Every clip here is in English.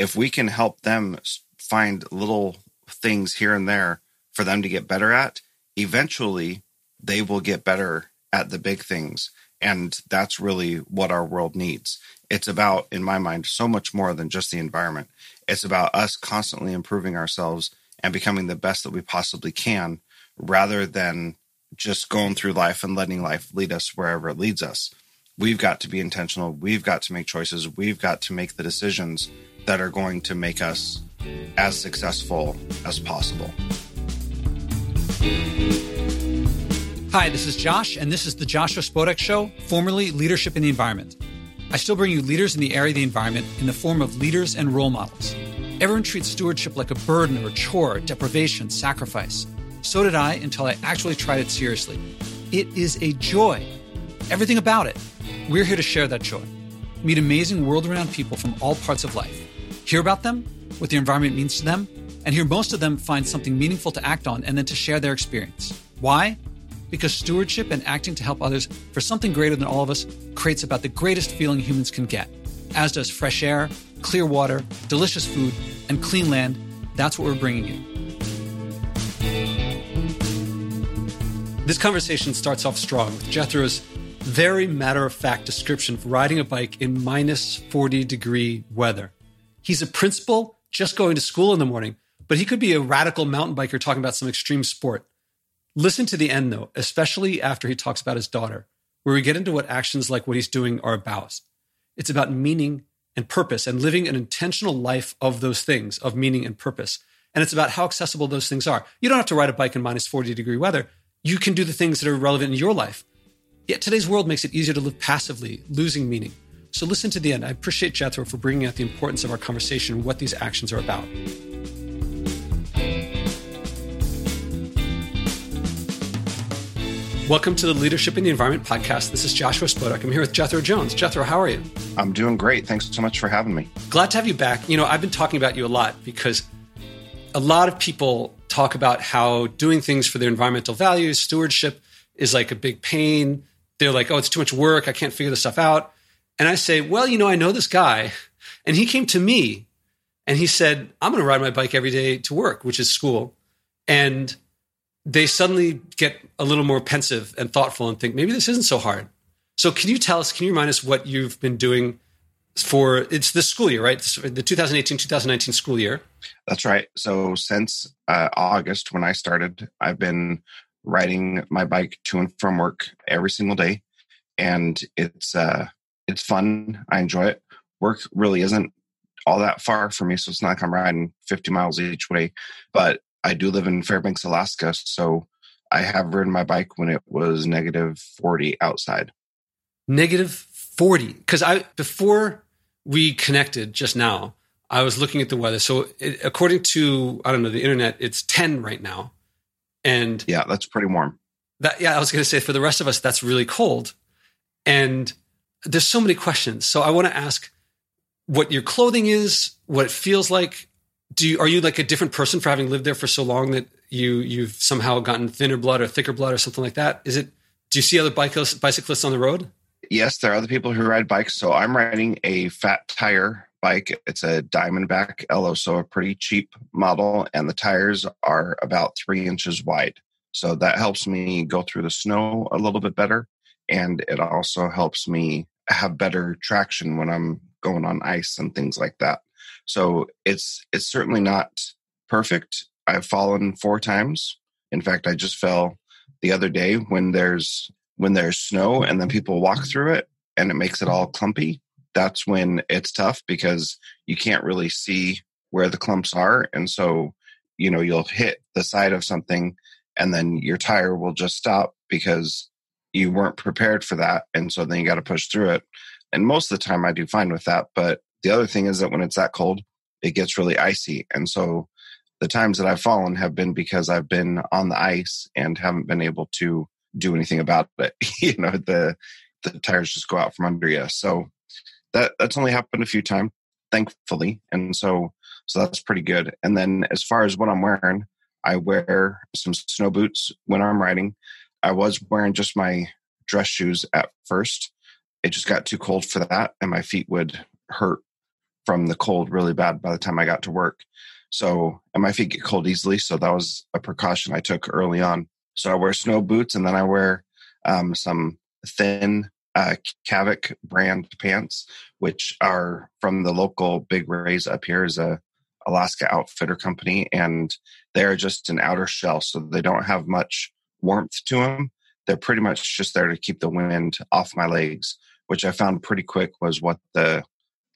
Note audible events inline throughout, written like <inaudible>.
if we can help them find little things here and there for them to get better at, eventually they will get better at the big things. And that's really what our world needs. It's about, in my mind, so much more than just the environment. It's about us constantly improving ourselves and becoming the best that we possibly can rather than just going through life and letting life lead us wherever it leads us. We've got to be intentional. We've got to make choices. We've got to make the decisions that are going to make us as successful as possible. Hi, this is Josh, and this is the Joshua Spodek Show, formerly Leadership in the Environment. I still bring you leaders in the area of the environment in the form of leaders and role models. Everyone treats stewardship like a burden or a chore, deprivation, sacrifice. So did I until I actually tried it seriously. It is a joy. Everything about it. We're here to share that joy. Meet amazing world renowned people from all parts of life. Hear about them, what the environment means to them, and hear most of them find something meaningful to act on and then to share their experience. Why? Because stewardship and acting to help others for something greater than all of us creates about the greatest feeling humans can get, as does fresh air, clear water, delicious food, and clean land. That's what we're bringing you. This conversation starts off strong with Jethro's very matter of fact description of riding a bike in minus 40 degree weather. He's a principal just going to school in the morning, but he could be a radical mountain biker talking about some extreme sport. Listen to the end, though, especially after he talks about his daughter, where we get into what actions like what he's doing are about. It's about meaning and purpose and living an intentional life of those things, of meaning and purpose. And it's about how accessible those things are. You don't have to ride a bike in minus 40 degree weather you can do the things that are relevant in your life. Yet today's world makes it easier to live passively, losing meaning. So listen to the end. I appreciate Jethro for bringing out the importance of our conversation and what these actions are about. Welcome to the Leadership in the Environment podcast. This is Joshua Spodek. I'm here with Jethro Jones. Jethro, how are you? I'm doing great. Thanks so much for having me. Glad to have you back. You know, I've been talking about you a lot because a lot of people talk about how doing things for their environmental values, stewardship is like a big pain. They're like, oh, it's too much work. I can't figure this stuff out. And I say, well, you know, I know this guy. And he came to me and he said, I'm going to ride my bike every day to work, which is school. And they suddenly get a little more pensive and thoughtful and think, maybe this isn't so hard. So, can you tell us, can you remind us what you've been doing for it's the school year, right? The 2018 2019 school year. That's right. So since uh, August, when I started, I've been riding my bike to and from work every single day, and it's uh, it's fun. I enjoy it. Work really isn't all that far for me, so it's not like I'm riding 50 miles each way. But I do live in Fairbanks, Alaska, so I have ridden my bike when it was negative 40 outside. Negative 40 because I before we connected just now, I was looking at the weather. So it, according to I don't know the internet, it's 10 right now. And yeah, that's pretty warm. That yeah, I was going to say for the rest of us that's really cold. And there's so many questions. So I want to ask what your clothing is, what it feels like. Do you, are you like a different person for having lived there for so long that you you've somehow gotten thinner blood or thicker blood or something like that? Is it do you see other bicyclists on the road? yes, there are other people who ride bikes. So I'm riding a fat tire bike. It's a Diamondback El Oso, so a pretty cheap model, and the tires are about three inches wide. So that helps me go through the snow a little bit better, and it also helps me have better traction when I'm going on ice and things like that. So it's it's certainly not perfect. I've fallen four times. In fact, I just fell the other day when there's when there's snow and then people walk through it and it makes it all clumpy, that's when it's tough because you can't really see where the clumps are. And so, you know, you'll hit the side of something and then your tire will just stop because you weren't prepared for that. And so then you got to push through it. And most of the time I do fine with that. But the other thing is that when it's that cold, it gets really icy. And so the times that I've fallen have been because I've been on the ice and haven't been able to do anything about it. <laughs> you know, the the tires just go out from under you. So that that's only happened a few times, thankfully, and so so that's pretty good. And then as far as what I'm wearing, I wear some snow boots when I'm riding. I was wearing just my dress shoes at first. It just got too cold for that, and my feet would hurt from the cold really bad by the time I got to work. So, and my feet get cold easily. So that was a precaution I took early on. So I wear snow boots and then I wear um, some thin uh, Kavik brand pants, which are from the local Big Ray's up here is a Alaska Outfitter company, and they're just an outer shell, so they don't have much warmth to them. They're pretty much just there to keep the wind off my legs, which I found pretty quick was what the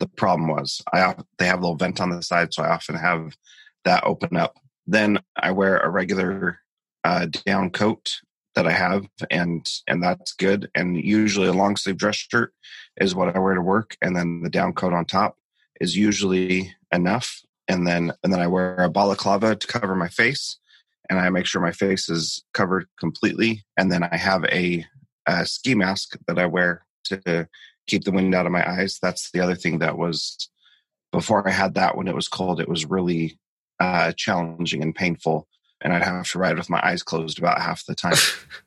the problem was. I they have a little vent on the side, so I often have that open up. Then I wear a regular uh, down coat that I have, and and that's good. And usually a long sleeve dress shirt is what I wear to work, and then the down coat on top is usually enough. And then and then I wear a balaclava to cover my face, and I make sure my face is covered completely. And then I have a, a ski mask that I wear to keep the wind out of my eyes. That's the other thing that was before I had that when it was cold. It was really uh, challenging and painful and I'd have to ride with my eyes closed about half the time, <laughs>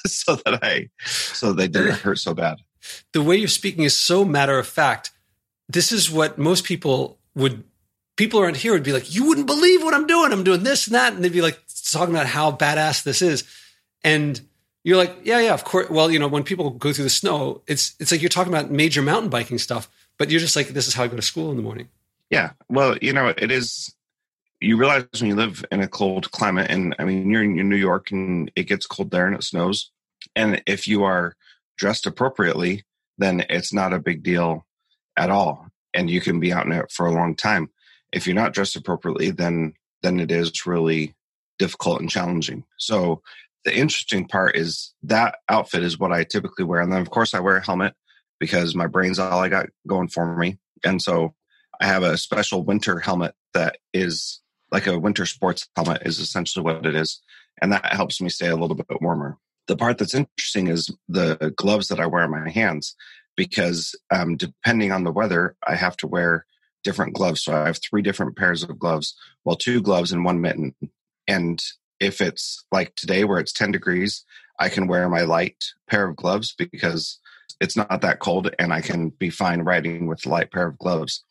<laughs> so that I so they didn't hurt so bad. The way you're speaking is so matter of fact. This is what most people would. People around here would be like, "You wouldn't believe what I'm doing. I'm doing this and that," and they'd be like talking about how badass this is, and you're like, "Yeah, yeah, of course." Well, you know, when people go through the snow, it's it's like you're talking about major mountain biking stuff, but you're just like, "This is how I go to school in the morning." Yeah, well, you know, it is you realize when you live in a cold climate, and I mean, you're in New York and it gets cold there and it snows. And if you are dressed appropriately, then it's not a big deal at all. And you can be out in it for a long time. If you're not dressed appropriately, then then it is really difficult and challenging. So the interesting part is that outfit is what I typically wear. And then of course I wear a helmet because my brain's all I got going for me. And so I have a special winter helmet that is like a winter sports helmet is essentially what it is. And that helps me stay a little bit warmer. The part that's interesting is the gloves that I wear on my hands because um, depending on the weather, I have to wear different gloves. So I have three different pairs of gloves, well, two gloves and one mitten. And if it's like today where it's 10 degrees, I can wear my light pair of gloves because it's not that cold and I can be fine riding with light pair of gloves.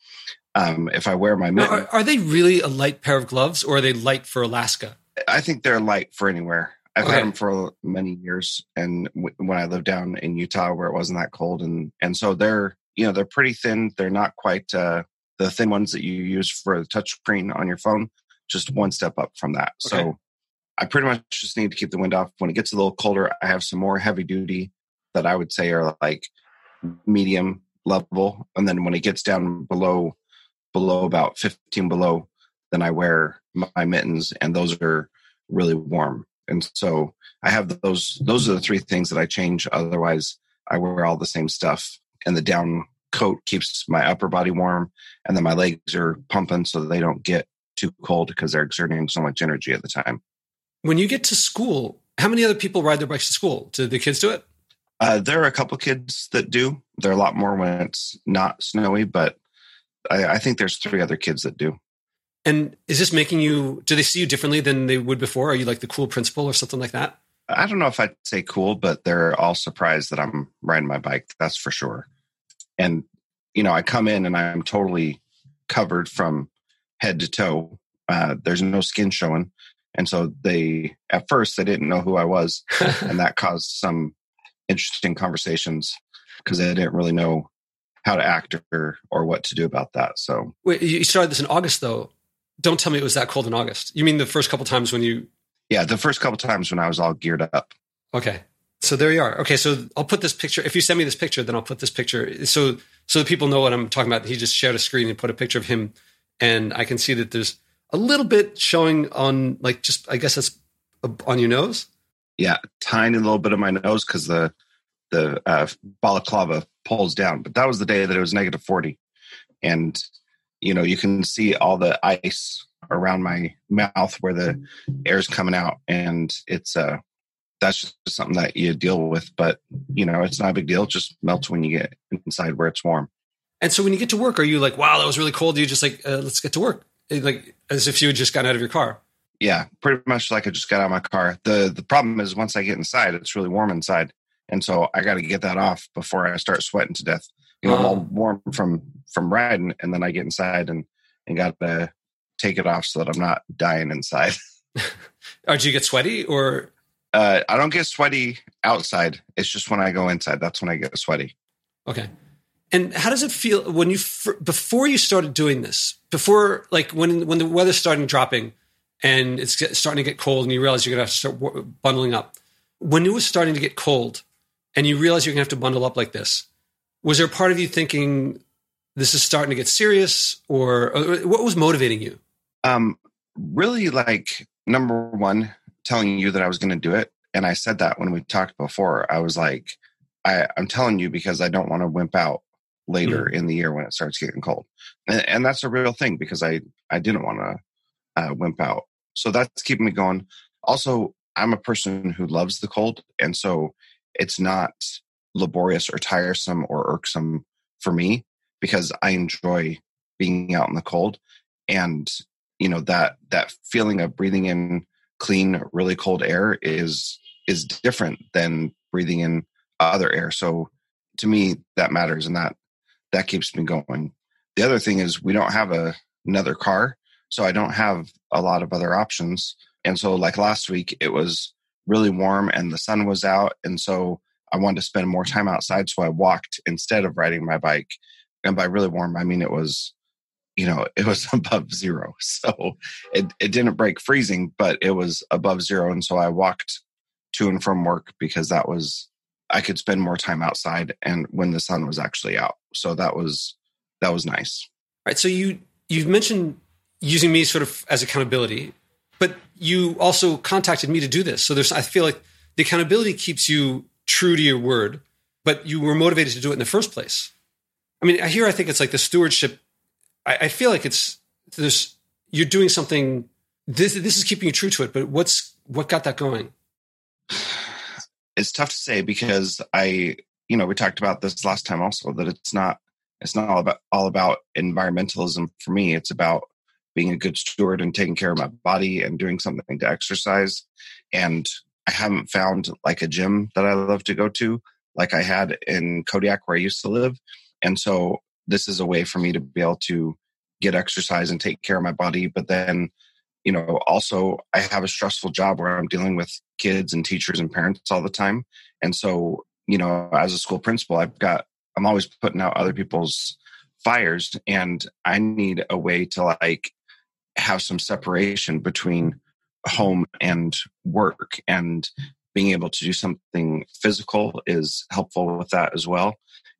Um, if I wear my mitten, are, are, they really a light pair of gloves, or are they light for Alaska? I think they're light for anywhere. I've okay. had them for many years, and w- when I lived down in Utah where it wasn't that cold, and and so they're you know they're pretty thin. They're not quite uh, the thin ones that you use for the touchscreen on your phone. Just one step up from that. Okay. So I pretty much just need to keep the wind off. When it gets a little colder, I have some more heavy duty that I would say are like medium level, and then when it gets down below below about 15 below, then I wear my mittens and those are really warm. And so I have those, those are the three things that I change. Otherwise I wear all the same stuff and the down coat keeps my upper body warm and then my legs are pumping so they don't get too cold because they're exerting so much energy at the time. When you get to school, how many other people ride their bikes to school? Do the kids do it? Uh, there are a couple kids that do. There are a lot more when it's not snowy, but I, I think there's three other kids that do. And is this making you? Do they see you differently than they would before? Are you like the cool principal or something like that? I don't know if I'd say cool, but they're all surprised that I'm riding my bike. That's for sure. And you know, I come in and I'm totally covered from head to toe. Uh, there's no skin showing, and so they at first they didn't know who I was, <laughs> and that caused some interesting conversations because they didn't really know how to act or or what to do about that. So wait, you started this in August though. Don't tell me it was that cold in August. You mean the first couple times when you? Yeah, the first couple times when I was all geared up. Okay, so there you are. Okay, so I'll put this picture. If you send me this picture, then I'll put this picture so so that people know what I'm talking about. He just shared a screen and put a picture of him, and I can see that there's a little bit showing on like just I guess that's uh, on your nose. Yeah, tiny little bit of my nose because the the uh, balaclava pulls down. But that was the day that it was negative 40. And, you know, you can see all the ice around my mouth where the air's coming out. And it's, uh, that's just something that you deal with. But, you know, it's not a big deal. It just melts when you get inside where it's warm. And so when you get to work, are you like, wow, that was really cold? you just like, uh, let's get to work? Like as if you had just gotten out of your car. Yeah, pretty much like I just got out of my car. The the problem is once I get inside, it's really warm inside. And so I got to get that off before I start sweating to death. you know, uh, all warm from from riding, and then I get inside and and got to take it off so that I'm not dying inside. <laughs> or do you get sweaty or? Uh, I don't get sweaty outside. It's just when I go inside. That's when I get sweaty. Okay. And how does it feel when you before you started doing this? Before like when when the weather's starting dropping and it's starting to get cold and you realize you're going to have to start bundling up. When it was starting to get cold and you realize you're going to have to bundle up like this, was there a part of you thinking this is starting to get serious or, or what was motivating you? Um, really like number one, telling you that I was going to do it. And I said that when we talked before, I was like, I, I'm telling you because I don't want to wimp out later mm-hmm. in the year when it starts getting cold. And, and, that's a real thing because I, I didn't want to uh, wimp out. So that's keeping me going. Also, I'm a person who loves the cold. And so it's not laborious or tiresome or irksome for me because I enjoy being out in the cold. And, you know, that, that feeling of breathing in clean, really cold air is, is different than breathing in other air. So to me, that matters. And that that keeps me going. The other thing is we don't have a, another car, so I don't have a lot of other options. And so, like last week, it was really warm and the sun was out, and so I wanted to spend more time outside, so I walked instead of riding my bike. And by really warm, I mean it was, you know, it was <laughs> above zero. So it it didn't break freezing, but it was above zero, and so I walked to and from work because that was I could spend more time outside and when the sun was actually out. So that was that was nice. Right. So you you've mentioned using me sort of as accountability, but you also contacted me to do this. So there's I feel like the accountability keeps you true to your word, but you were motivated to do it in the first place. I mean, here I think it's like the stewardship. I, I feel like it's you're doing something. This this is keeping you true to it, but what's what got that going? it's tough to say because I, you know, we talked about this last time also that it's not it's not all about all about environmentalism for me. It's about being a good steward and taking care of my body and doing something to exercise. And I haven't found like a gym that I love to go to like I had in Kodiak where I used to live. And so this is a way for me to be able to get exercise and take care of my body, but then you know also i have a stressful job where i'm dealing with kids and teachers and parents all the time and so you know as a school principal i've got i'm always putting out other people's fires and i need a way to like have some separation between home and work and being able to do something physical is helpful with that as well.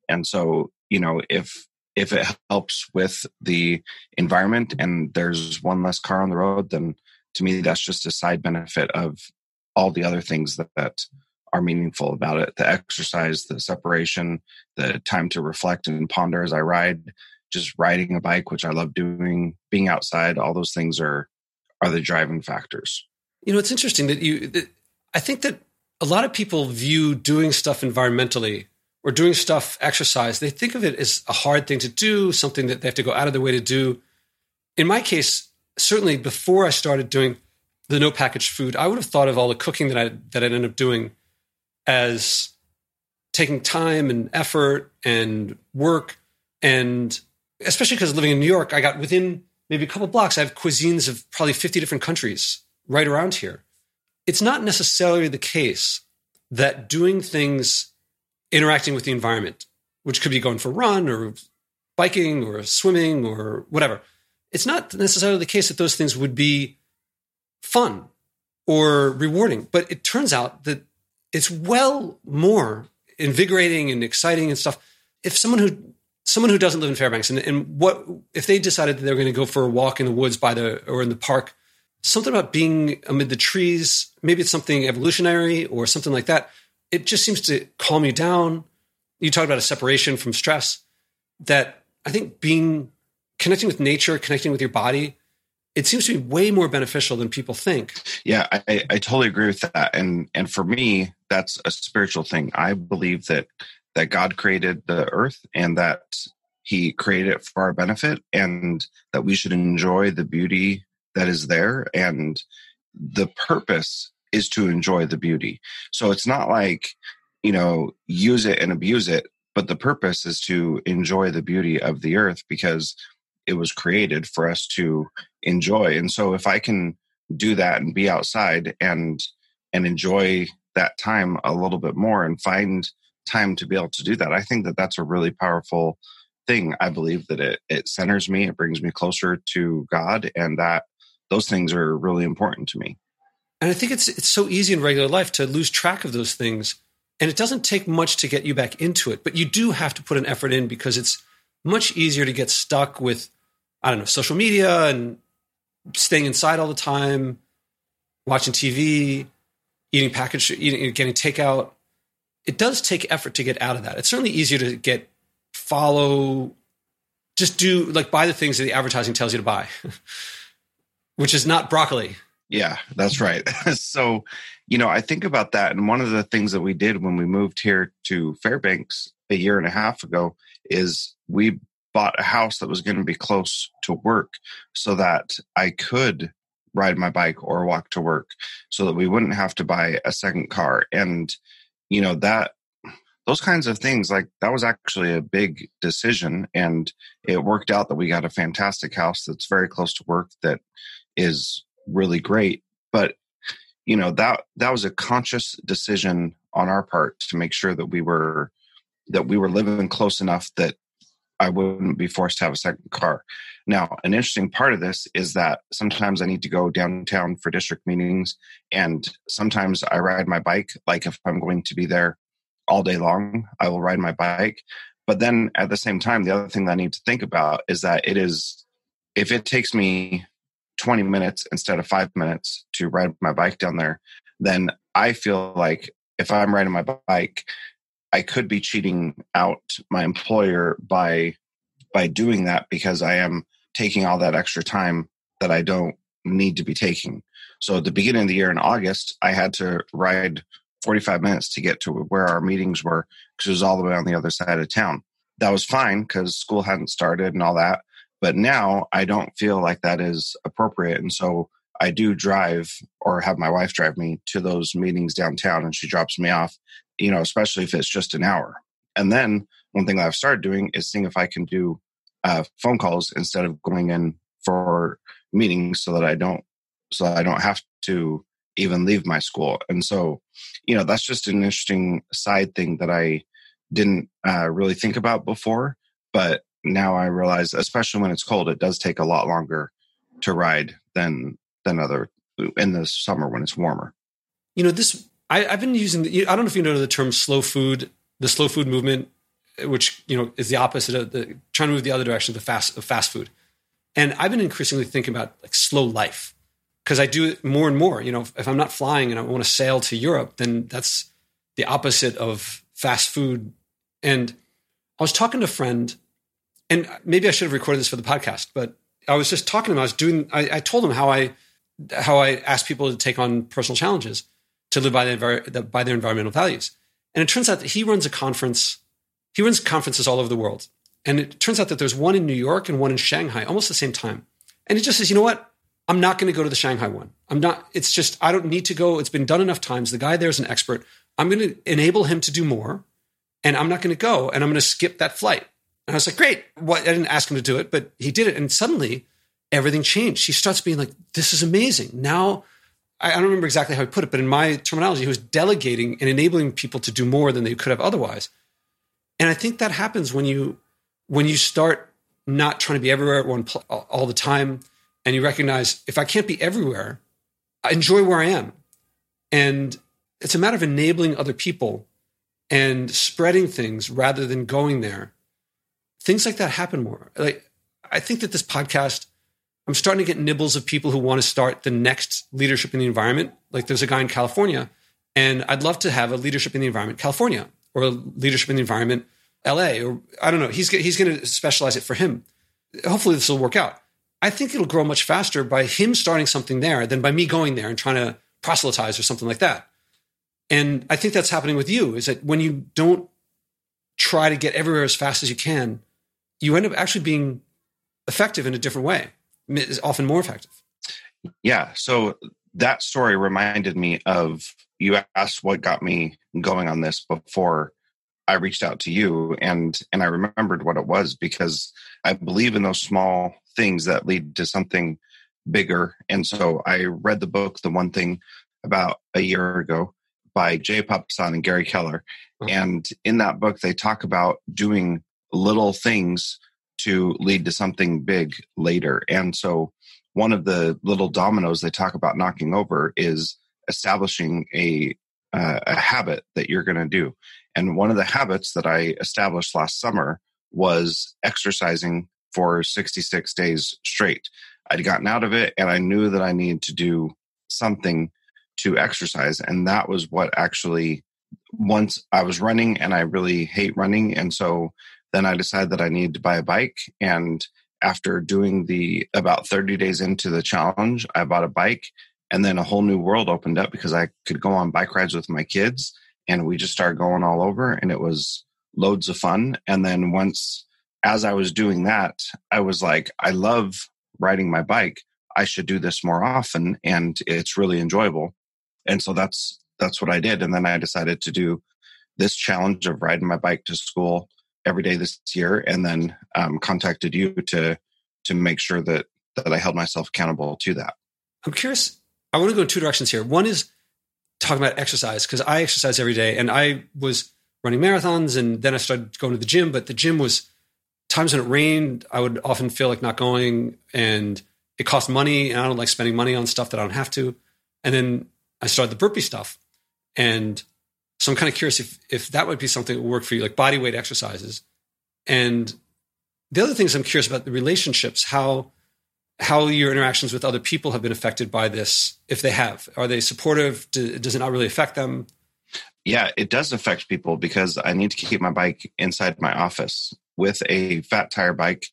And so you know if if it helps with the environment and there's one less car on the road, then to me, that's just a side benefit of all the other things that, that are meaningful about it. The exercise, the separation, the time to reflect and ponder as I ride, just riding a bike, which I love doing, being outside, all those things are are the driving factors. You know, it's interesting that you that I think that a lot of people view doing stuff environmentally or doing stuff, exercise, they think of it as a hard thing to do, something that they have to go out of their way to do. In my case, certainly before I started doing the no packaged food, I would have thought of all the cooking that I that I'd end up doing as taking time and effort and work and especially because living in New York, I got within maybe a couple blocks, I have cuisines of probably 50 different countries right around here. It's not necessarily the case that doing things interacting with the environment, which could be going for a run or biking or swimming or whatever. It's not necessarily the case that those things would be fun or rewarding, but it turns out that it's well more invigorating and exciting and stuff. If someone who someone who doesn't live in Fairbanks and, and what if they decided that they're going to go for a walk in the woods by the or in the park, something about being amid the trees, maybe it's something evolutionary or something like that it just seems to calm you down. You talked about a separation from stress that I think being connecting with nature, connecting with your body, it seems to be way more beneficial than people think. Yeah, I, I totally agree with that. And and for me, that's a spiritual thing. I believe that that God created the earth and that he created it for our benefit and that we should enjoy the beauty that is there and the purpose is to enjoy the beauty. So it's not like, you know, use it and abuse it, but the purpose is to enjoy the beauty of the earth because it was created for us to enjoy. And so if I can do that and be outside and and enjoy that time a little bit more and find time to be able to do that, I think that that's a really powerful thing. I believe that it it centers me, it brings me closer to God, and that those things are really important to me. And I think it's it's so easy in regular life to lose track of those things. And it doesn't take much to get you back into it, but you do have to put an effort in because it's much easier to get stuck with, I don't know, social media and staying inside all the time, watching TV, eating packaged, eating, getting takeout. It does take effort to get out of that. It's certainly easier to get follow, just do like buy the things that the advertising tells you to buy, <laughs> which is not broccoli. Yeah, that's right. <laughs> so, you know, I think about that. And one of the things that we did when we moved here to Fairbanks a year and a half ago is we bought a house that was going to be close to work so that I could ride my bike or walk to work so that we wouldn't have to buy a second car. And, you know, that those kinds of things like that was actually a big decision and it worked out that we got a fantastic house that's very close to work that is really great. But you know that that was a conscious decision on our part to make sure that we were that we were living close enough that I wouldn't be forced to have a second car. Now, an interesting part of this is that sometimes I need to go downtown for district meetings, and sometimes I ride my bike. Like if I'm going to be there all day long, I will ride my bike. But then at the same time, the other thing that I need to think about is that it is, if it takes me 20 minutes instead of five minutes to ride my bike down there, then I feel like if I'm riding my bike, I could be cheating out my employer by by doing that because I am taking all that extra time that I don't need to be taking. So at the beginning of the year in August, I had to ride 45 minutes to get to where our meetings were because it was all the way on the other side of town. That was fine because school hadn't started and all that. But now I don't feel like that is appropriate. And so I do drive or have my wife drive me to those meetings downtown and she drops me off, you know, especially if it's just an hour. And then one thing that I've started doing is seeing if I can do uh, phone calls instead of going in for meetings so that I don't, so I don't have to even leave my school. And so, you know, that's just an interesting side thing that I didn't uh, really think about before. But now I realize, especially when it's cold, it does take a lot longer to ride than than other in the summer when it's warmer. You know, this I, have been using. The, I don't know if you know the term slow food, the slow food movement, which you know is the opposite of the trying to move the other direction of the fast of fast food. And I've been increasingly thinking about like slow life because I do it more and more. You know, if I'm not flying and I want to sail to Europe, then that's the opposite of fast food. And I was talking to a friend and maybe I should have recorded this for the podcast, but I was just talking to him. I was doing, I, I told him how I, how I ask people to take on personal challenges to live by, the, by their environmental values. And it turns out that he runs a conference. He runs conferences all over the world. And it turns out that there's one in New York and one in Shanghai, almost the same time. And he just says, you know what? I'm not going to go to the Shanghai one. I'm not, it's just, I don't need to go. It's been done enough times. The guy there is an expert. I'm going to enable him to do more. And I'm not going to go and I'm going to skip that flight. And I was like, great. What? I didn't ask him to do it, but he did it. And suddenly everything changed. He starts being like, this is amazing. Now, I don't remember exactly how he put it, but in my terminology, he was delegating and enabling people to do more than they could have otherwise. And I think that happens when you when you start not trying to be everywhere at one pl- all the time, and you recognize if I can't be everywhere, I enjoy where I am, and it's a matter of enabling other people and spreading things rather than going there things like that happen more. Like I think that this podcast, I'm starting to get nibbles of people who want to start the next leadership in the environment. Like there's a guy in California, and I'd love to have a leadership in the environment California or a leadership in the environment LA or I don't know. He's he's going to specialize it for him. Hopefully this will work out. I think it'll grow much faster by him starting something there than by me going there and trying to proselytize or something like that. And I think that's happening with you is that when you don't try to get everywhere as fast as you can, you end up actually being effective in a different way, is often more effective. Yeah. So that story reminded me of you asked what got me going on this before I reached out to you and and I remembered what it was because I believe in those small things that lead to something bigger. And so I read the book, The One Thing, about a year ago by Jay Papasan and Gary Keller. Mm-hmm. And in that book, they talk about doing little things to lead to something big later. And so one of the little dominoes they talk about knocking over is establishing a uh, a habit that you're going to do. And one of the habits that I established last summer was exercising for 66 days straight. I'd gotten out of it and I knew that I needed to do something to exercise. And that was what actually, once I was running and I really hate running. And so then I decided that I needed to buy a bike. And after doing the about 30 days into the challenge, I bought a bike and then a whole new world opened up because I could go on bike rides with my kids and we just started going all over and it was loads of fun. And then once, as I was doing that, I was like, I love riding my bike. I should do this more often and it's really enjoyable. And so that's, that's what I did. And then I decided to do this challenge of riding my bike to school every day this year and then um, contacted you to, to make sure that, that I held myself accountable to that. I'm curious I want to go in two directions here. One is talking about exercise because I exercise every day and I was running marathons and then I started going to the gym, but the gym was times when it rained, I would often feel like not going and it cost money and I don't like spending money on stuff that I don't have to. And then I started the burpee stuff. And so I'm kind of curious if if that would be something that would work for you, like body weight exercises. And the other things I'm curious about the relationships, how how your interactions with other people have been affected by this if they have. Are they supportive? Does it not really affect them? Yeah it does affect people because i need to keep my bike inside my office. With a fat tire bike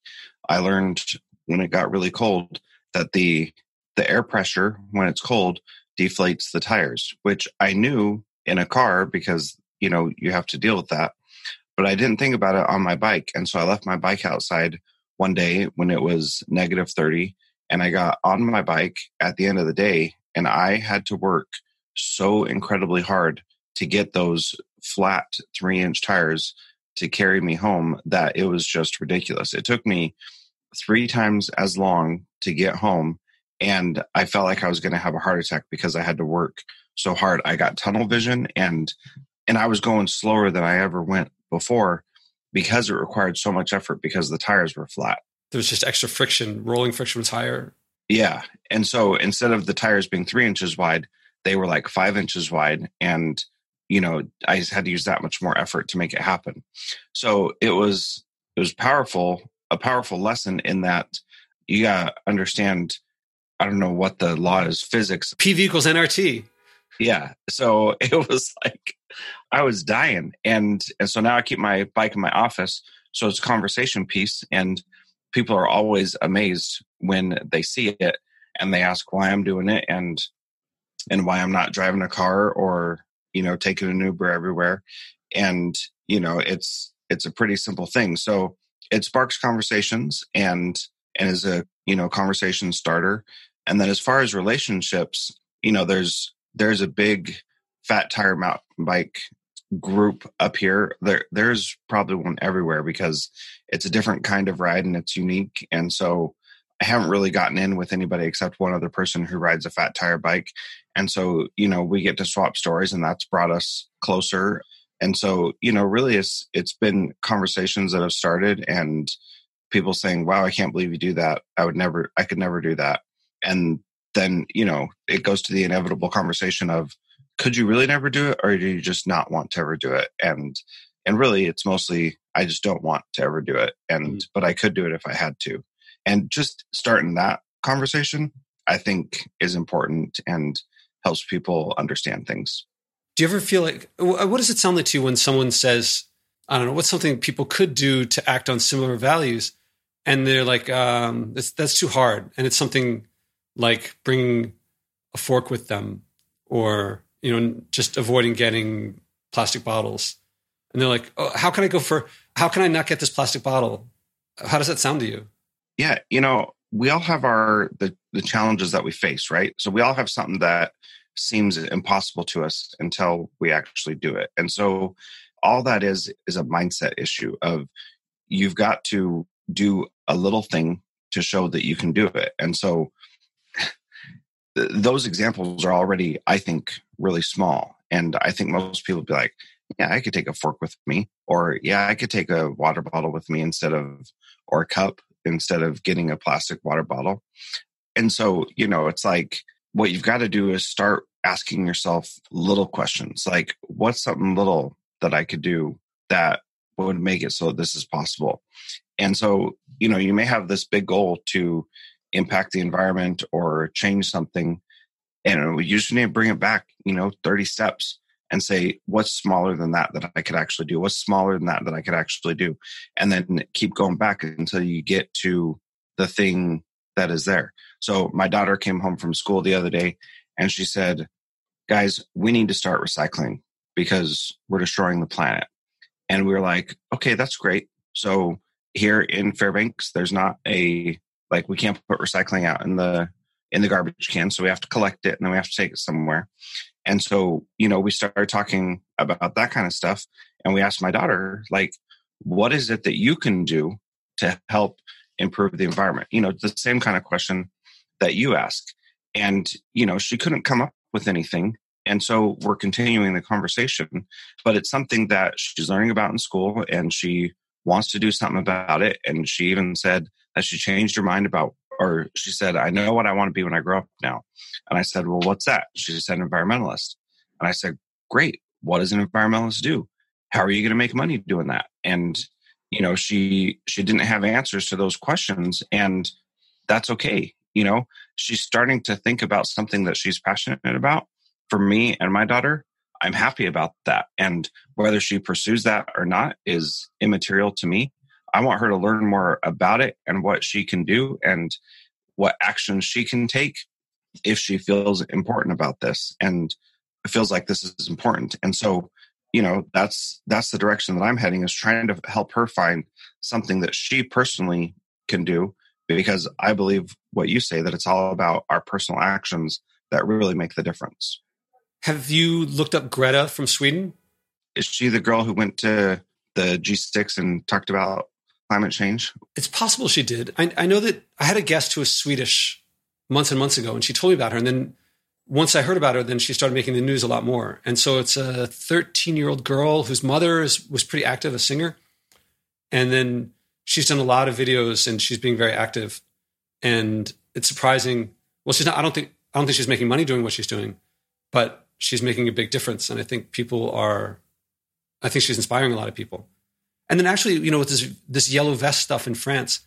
i learned when it got really cold that the the air pressure when it's cold deflates the tires which i knew in a car because you know you have to deal with that but i didn't think about it on my bike and so i left my bike outside one day when it was negative 30 and I got on my bike at the end of the day and I had to work so incredibly hard to get those flat three inch tires to carry me home that it was just ridiculous. It took me three times as long to get home and I felt like I was going to have a heart attack because I had to work so hard. I got tunnel vision and and I was going slower than I ever went before because it required so much effort because the tires were flat. There was just extra friction, rolling friction was higher. Yeah. And so instead of the tires being three inches wide, they were like five inches wide. And, you know, I had to use that much more effort to make it happen. So it was, it was powerful, a powerful lesson in that you got to understand, I don't know what the law is, physics. PV equals NRT. Yeah. So <laughs> it was like, I was dying. And, and so now I keep my bike in my office. So it's a conversation piece. And people are always amazed when they see it and they ask why I'm doing it and, and why I'm not driving a car or, you know, taking an Uber everywhere. And, you know, it's, it's a pretty simple thing. So it sparks conversations and, and is a, you know, conversation starter. And then as far as relationships, you know, there's, there's a big fat tire mountain bike group up here. There, there's probably one everywhere because it's a different kind of ride and it's unique. And so I haven't really gotten in with anybody except one other person who rides a fat tire bike. And so, you know, we get to swap stories and that's brought us closer. And so, you know, really it's it's been conversations that have started and people saying, Wow, I can't believe you do that. I would never I could never do that. And then, you know, it goes to the inevitable conversation of could you really never do it or do you just not want to ever do it? And and really it's mostly i just don't want to ever do it and mm-hmm. but i could do it if i had to. And just starting that conversation i think is important and helps people understand things. Do you ever feel like what does it sound like to you when someone says i don't know what's something people could do to act on similar values and they're like um, that's, that's too hard and it's something like bringing a fork with them or you know, just avoiding getting plastic bottles. And they're like, oh, how can I go for, how can I not get this plastic bottle? How does that sound to you? Yeah. You know, we all have our, the, the challenges that we face, right? So we all have something that seems impossible to us until we actually do it. And so all that is is a mindset issue of you've got to do a little thing to show that you can do it. And so those examples are already, I think, really small. And I think most people be like, yeah, I could take a fork with me, or yeah, I could take a water bottle with me instead of, or a cup instead of getting a plastic water bottle. And so, you know, it's like what you've got to do is start asking yourself little questions like, what's something little that I could do that would make it so this is possible? And so, you know, you may have this big goal to impact the environment or change something. And you just need to bring it back, you know, 30 steps and say, what's smaller than that that I could actually do? What's smaller than that that I could actually do? And then keep going back until you get to the thing that is there. So my daughter came home from school the other day and she said, guys, we need to start recycling because we're destroying the planet. And we were like, okay, that's great. So here in Fairbanks, there's not a like we can't put recycling out in the in the garbage can, so we have to collect it and then we have to take it somewhere. And so, you know, we started talking about that kind of stuff, and we asked my daughter, like, what is it that you can do to help improve the environment? You know, the same kind of question that you ask. And, you know, she couldn't come up with anything. And so we're continuing the conversation, but it's something that she's learning about in school and she wants to do something about it. And she even said she changed her mind about, or she said, I know what I want to be when I grow up now. And I said, Well, what's that? She said, environmentalist. And I said, Great. What does an environmentalist do? How are you going to make money doing that? And, you know, she, she didn't have answers to those questions and that's okay. You know, she's starting to think about something that she's passionate about. For me and my daughter, I'm happy about that. And whether she pursues that or not is immaterial to me. I want her to learn more about it and what she can do and what actions she can take if she feels important about this and feels like this is important. And so, you know, that's that's the direction that I'm heading is trying to help her find something that she personally can do because I believe what you say that it's all about our personal actions that really make the difference. Have you looked up Greta from Sweden? Is she the girl who went to the G6 and talked about climate change? It's possible she did. I, I know that I had a guest who was Swedish months and months ago, and she told me about her. And then once I heard about her, then she started making the news a lot more. And so it's a 13 year old girl whose mother is, was pretty active, a singer. And then she's done a lot of videos and she's being very active. And it's surprising. Well, she's not, I don't think, I don't think she's making money doing what she's doing, but she's making a big difference. And I think people are, I think she's inspiring a lot of people. And then actually, you know, with this, this yellow vest stuff in France,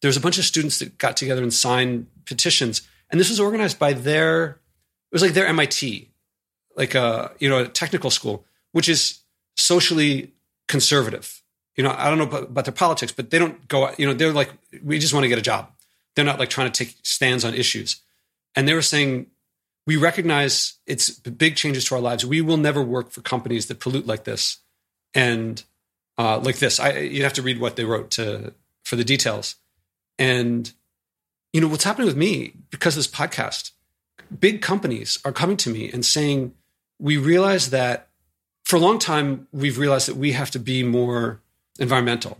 there was a bunch of students that got together and signed petitions. And this was organized by their, it was like their MIT, like a, you know, a technical school, which is socially conservative. You know, I don't know about, about their politics, but they don't go, you know, they're like, we just want to get a job. They're not like trying to take stands on issues. And they were saying, we recognize it's big changes to our lives. We will never work for companies that pollute like this and uh, like this. I, you'd have to read what they wrote to for the details. And you know what's happening with me because of this podcast. Big companies are coming to me and saying, "We realize that for a long time we've realized that we have to be more environmental."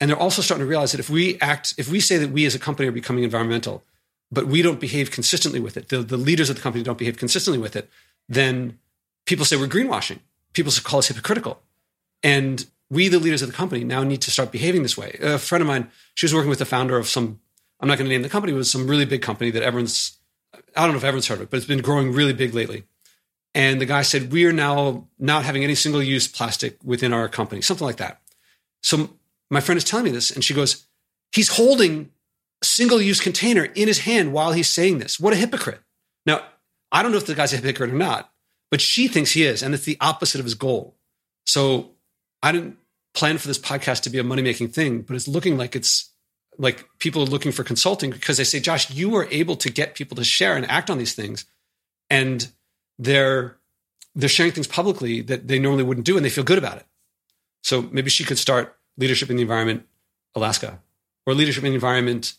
And they're also starting to realize that if we act, if we say that we as a company are becoming environmental, but we don't behave consistently with it, the, the leaders of the company don't behave consistently with it, then people say we're greenwashing. People call us hypocritical. And we, the leaders of the company, now need to start behaving this way. A friend of mine, she was working with the founder of some, I'm not going to name the company, it was some really big company that everyone's, I don't know if everyone's heard of it, but it's been growing really big lately. And the guy said, We are now not having any single use plastic within our company, something like that. So my friend is telling me this, and she goes, He's holding a single use container in his hand while he's saying this. What a hypocrite. Now, I don't know if the guy's a hypocrite or not, but she thinks he is, and it's the opposite of his goal. So I didn't plan for this podcast to be a money making thing, but it's looking like it's like people are looking for consulting because they say, Josh, you are able to get people to share and act on these things. And they're they're sharing things publicly that they normally wouldn't do and they feel good about it. So maybe she could start leadership in the environment Alaska or leadership in the environment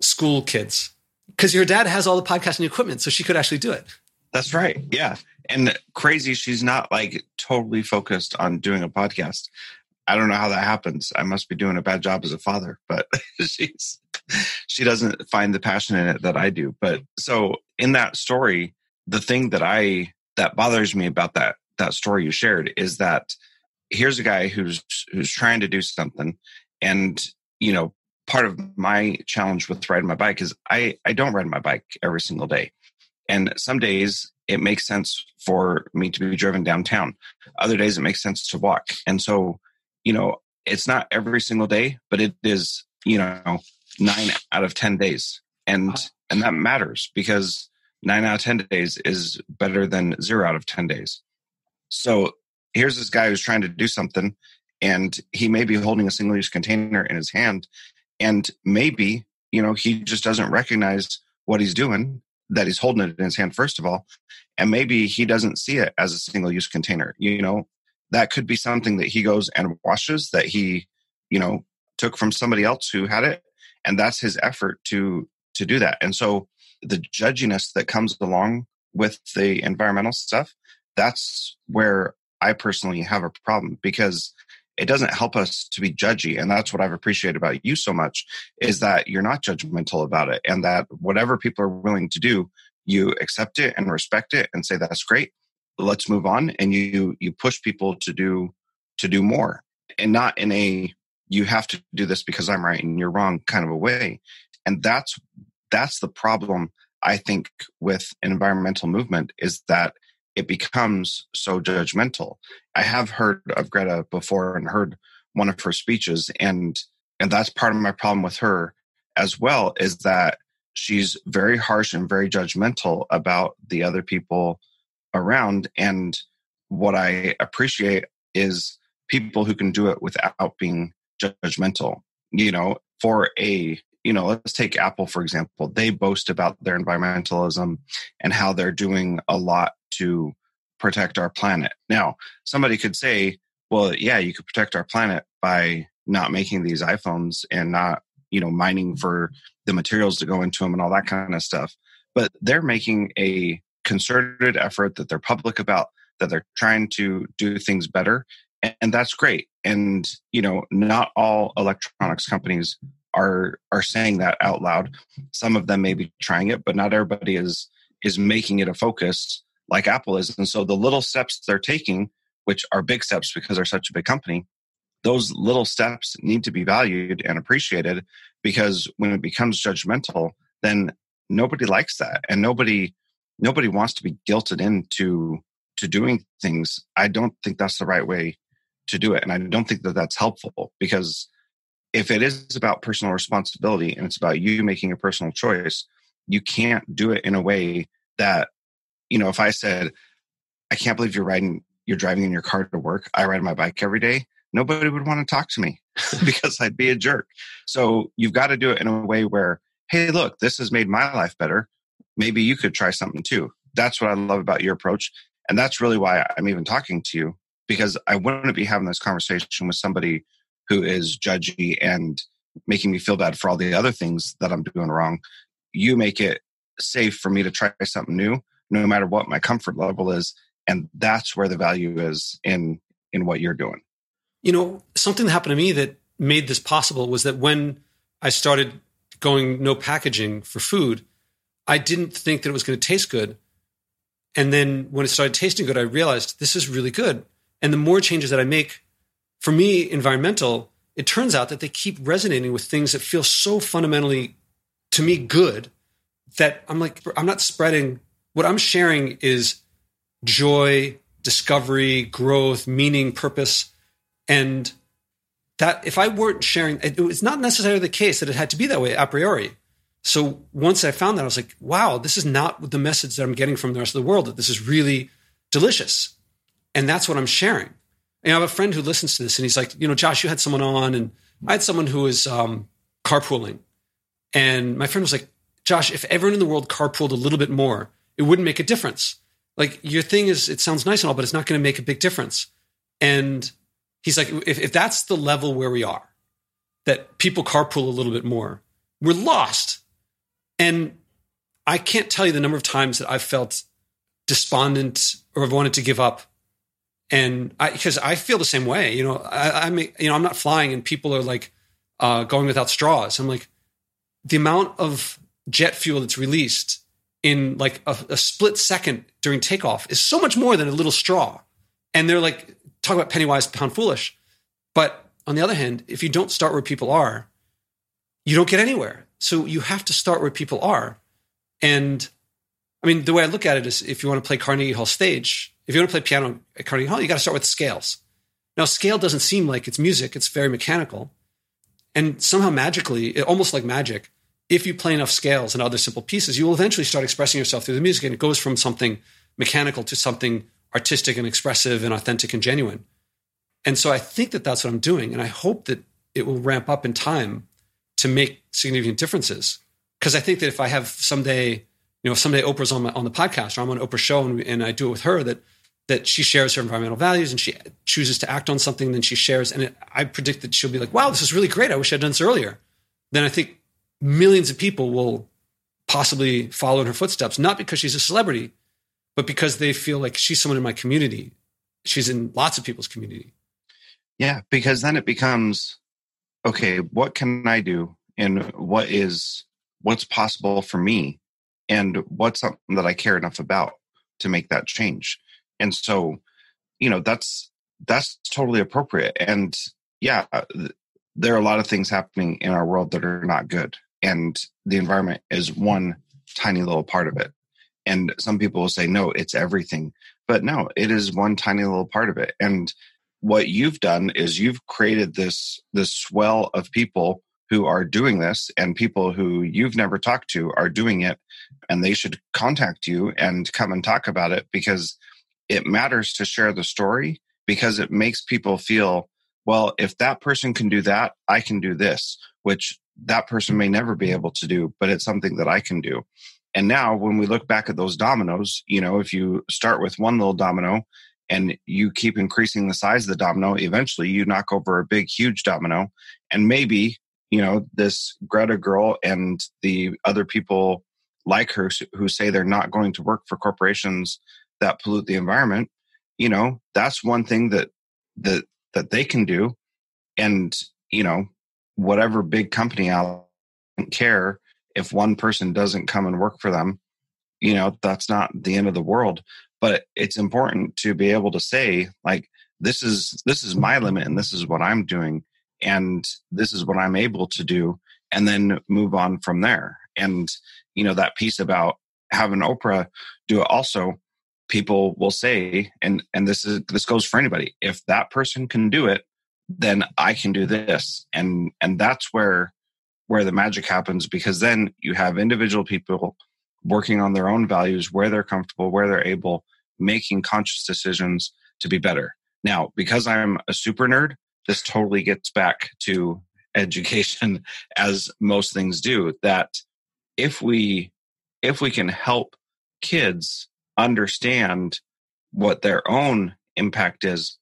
school kids because your dad has all the podcasting equipment, so she could actually do it. That's right. Yeah. and crazy, she's not like totally focused on doing a podcast. I don't know how that happens. I must be doing a bad job as a father, but <laughs> she's she doesn't find the passion in it that I do. But so in that story, the thing that I that bothers me about that that story you shared is that here's a guy who's who's trying to do something and you know part of my challenge with riding my bike is I I don't ride my bike every single day. And some days it makes sense for me to be driven downtown. Other days it makes sense to walk. And so, you know, it's not every single day, but it is, you know, nine out of 10 days. And, and that matters because nine out of 10 days is better than zero out of 10 days. So here's this guy who's trying to do something and he may be holding a single use container in his hand. And maybe, you know, he just doesn't recognize what he's doing that he's holding it in his hand first of all and maybe he doesn't see it as a single use container you know? That could be something that he goes and washes that he you know took from somebody else who had it and that's his effort to to do that. And so the judginess that comes along with the environmental stuff that's where i personally have a problem because it doesn't help us to be judgy and that's what i've appreciated about you so much is that you're not judgmental about it and that whatever people are willing to do you accept it and respect it and say that's great. Let's move on and you you push people to do to do more and not in a you have to do this because i'm right and you're wrong kind of a way and that's that's the problem i think with an environmental movement is that it becomes so judgmental. I have heard of Greta before and heard one of her speeches and and that's part of my problem with her as well is that she's very harsh and very judgmental about the other people around and what I appreciate is people who can do it without being judgmental. You know, for a you know, let's take Apple for example. They boast about their environmentalism and how they're doing a lot to protect our planet. Now, somebody could say, well, yeah, you could protect our planet by not making these iPhones and not, you know, mining for the materials to go into them and all that kind of stuff. But they're making a concerted effort that they're public about, that they're trying to do things better. And that's great. And, you know, not all electronics companies are are saying that out loud. Some of them may be trying it, but not everybody is is making it a focus like Apple is. And so the little steps they're taking, which are big steps because they're such a big company, those little steps need to be valued and appreciated because when it becomes judgmental, then nobody likes that and nobody nobody wants to be guilted into to doing things. I don't think that's the right way to do it and I don't think that that's helpful because if it is about personal responsibility and it's about you making a personal choice, you can't do it in a way that you know, if I said, I can't believe you're riding, you're driving in your car to work. I ride my bike every day. Nobody would want to talk to me <laughs> <laughs> because I'd be a jerk. So you've got to do it in a way where, hey, look, this has made my life better. Maybe you could try something too. That's what I love about your approach. And that's really why I'm even talking to you because I wouldn't be having this conversation with somebody who is judgy and making me feel bad for all the other things that I'm doing wrong. You make it safe for me to try something new no matter what my comfort level is. And that's where the value is in in what you're doing. You know something that happened to me that made this possible was that when i started going no packaging for food i didn't think that it was going to taste good. And then when it started tasting good i realized this is really good. And the more changes that i make for me environmental it turns out that they keep resonating with things that feel so fundamentally to me good that i'm like i'm not spreading what I'm sharing is joy, discovery, growth, meaning, purpose. And that if I weren't sharing, it, it's not necessarily the case that it had to be that way a priori. So once I found that, I was like, wow, this is not the message that I'm getting from the rest of the world, that this is really delicious. And that's what I'm sharing. And I have a friend who listens to this and he's like, you know, Josh, you had someone on and I had someone who was um, carpooling. And my friend was like, Josh, if everyone in the world carpooled a little bit more, it wouldn't make a difference. Like your thing is, it sounds nice and all, but it's not going to make a big difference. And he's like, if, if that's the level where we are, that people carpool a little bit more, we're lost. And I can't tell you the number of times that I've felt despondent or have wanted to give up. And I, because I feel the same way, you know, I, mean, you know, I'm not flying and people are like uh, going without straws. I'm like, the amount of jet fuel that's released in like a, a split second during takeoff is so much more than a little straw. And they're like, talk about penny wise, pound foolish. But on the other hand, if you don't start where people are, you don't get anywhere. So you have to start where people are. And I mean, the way I look at it is if you want to play Carnegie Hall stage, if you want to play piano at Carnegie Hall, you got to start with scales. Now, scale doesn't seem like it's music, it's very mechanical. And somehow magically, almost like magic, if you play enough scales and other simple pieces, you will eventually start expressing yourself through the music. And it goes from something mechanical to something artistic and expressive and authentic and genuine. And so I think that that's what I'm doing. And I hope that it will ramp up in time to make significant differences. Because I think that if I have someday, you know, someday Oprah's on, my, on the podcast or I'm on Oprah's show and, and I do it with her, that that she shares her environmental values and she chooses to act on something, then she shares. And it, I predict that she'll be like, wow, this is really great. I wish I'd done this earlier. Then I think millions of people will possibly follow in her footsteps, not because she's a celebrity, but because they feel like she's someone in my community. She's in lots of people's community. Yeah, because then it becomes okay, what can I do and what is what's possible for me and what's something that I care enough about to make that change. And so, you know, that's that's totally appropriate and yeah, uh, there are a lot of things happening in our world that are not good and the environment is one tiny little part of it. And some people will say no, it's everything. But no, it is one tiny little part of it. And what you've done is you've created this this swell of people who are doing this and people who you've never talked to are doing it and they should contact you and come and talk about it because it matters to share the story because it makes people feel well if that person can do that i can do this which that person may never be able to do but it's something that i can do and now when we look back at those dominoes you know if you start with one little domino and you keep increasing the size of the domino, eventually you knock over a big, huge domino. And maybe, you know, this Greta girl and the other people like her who say they're not going to work for corporations that pollute the environment, you know, that's one thing that, that, that they can do. And, you know, whatever big company out care if one person doesn't come and work for them, you know, that's not the end of the world but it's important to be able to say like this is this is my limit and this is what i'm doing and this is what i'm able to do and then move on from there and you know that piece about having oprah do it also people will say and and this is this goes for anybody if that person can do it then i can do this and and that's where where the magic happens because then you have individual people working on their own values where they're comfortable where they're able making conscious decisions to be better. Now, because I'm a super nerd, this totally gets back to education <laughs> as most things do that if we if we can help kids understand what their own impact is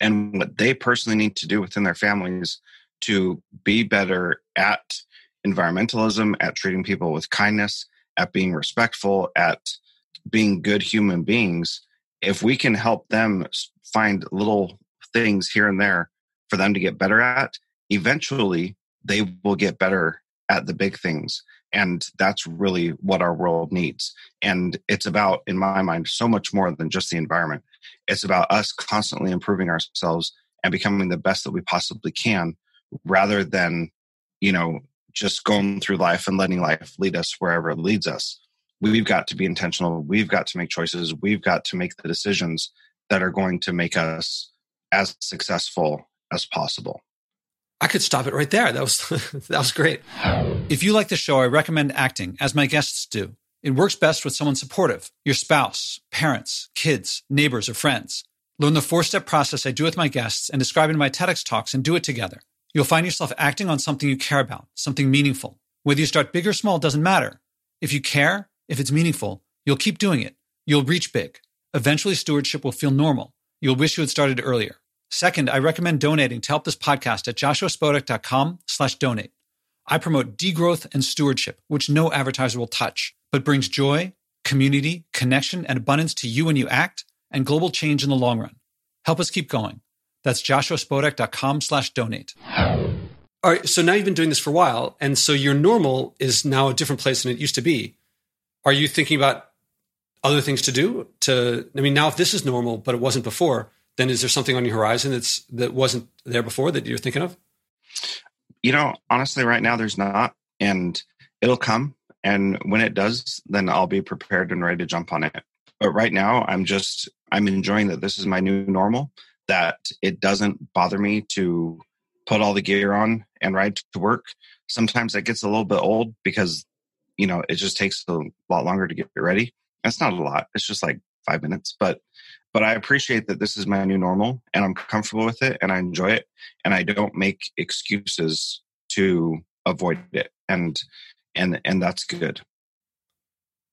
and what they personally need to do within their families to be better at environmentalism, at treating people with kindness, at being respectful, at being good human beings, if we can help them find little things here and there for them to get better at, eventually they will get better at the big things. And that's really what our world needs. And it's about, in my mind, so much more than just the environment. It's about us constantly improving ourselves and becoming the best that we possibly can rather than, you know, just going through life and letting life lead us wherever it leads us we've got to be intentional. We've got to make choices. We've got to make the decisions that are going to make us as successful as possible. I could stop it right there. That was <laughs> that was great. If you like the show, I recommend acting, as my guests do. It works best with someone supportive, your spouse, parents, kids, neighbors, or friends. Learn the four-step process I do with my guests and describe in my TEDx talks and do it together. You'll find yourself acting on something you care about, something meaningful. Whether you start big or small doesn't matter. If you care, if it's meaningful, you'll keep doing it. You'll reach big. Eventually, stewardship will feel normal. You'll wish you had started earlier. Second, I recommend donating to help this podcast at joshuaspodek.com slash donate. I promote degrowth and stewardship, which no advertiser will touch, but brings joy, community, connection, and abundance to you when you act, and global change in the long run. Help us keep going. That's joshuaspodek.com slash donate. All right. So now you've been doing this for a while. And so your normal is now a different place than it used to be. Are you thinking about other things to do to, I mean, now if this is normal, but it wasn't before, then is there something on your horizon that's, that wasn't there before that you're thinking of? You know, honestly, right now there's not, and it'll come. And when it does, then I'll be prepared and ready to jump on it. But right now, I'm just, I'm enjoying that this is my new normal, that it doesn't bother me to put all the gear on and ride to work. Sometimes that gets a little bit old because, you know, it just takes a lot longer to get ready. That's not a lot. It's just like five minutes. But but I appreciate that this is my new normal and I'm comfortable with it and I enjoy it and I don't make excuses to avoid it. And and and that's good.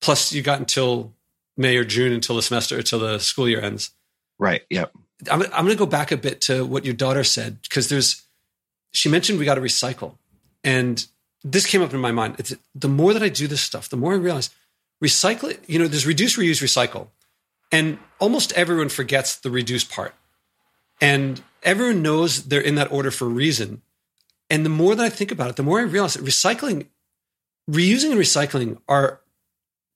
Plus you got until May or June until the semester until the school year ends. Right. Yep. I'm, I'm going to go back a bit to what your daughter said because there's she mentioned we got to recycle. And this came up in my mind. It's, the more that I do this stuff, the more I realize recycle, you know, there's reduce, reuse, recycle. And almost everyone forgets the reduce part. And everyone knows they're in that order for a reason. And the more that I think about it, the more I realize that recycling, reusing and recycling are,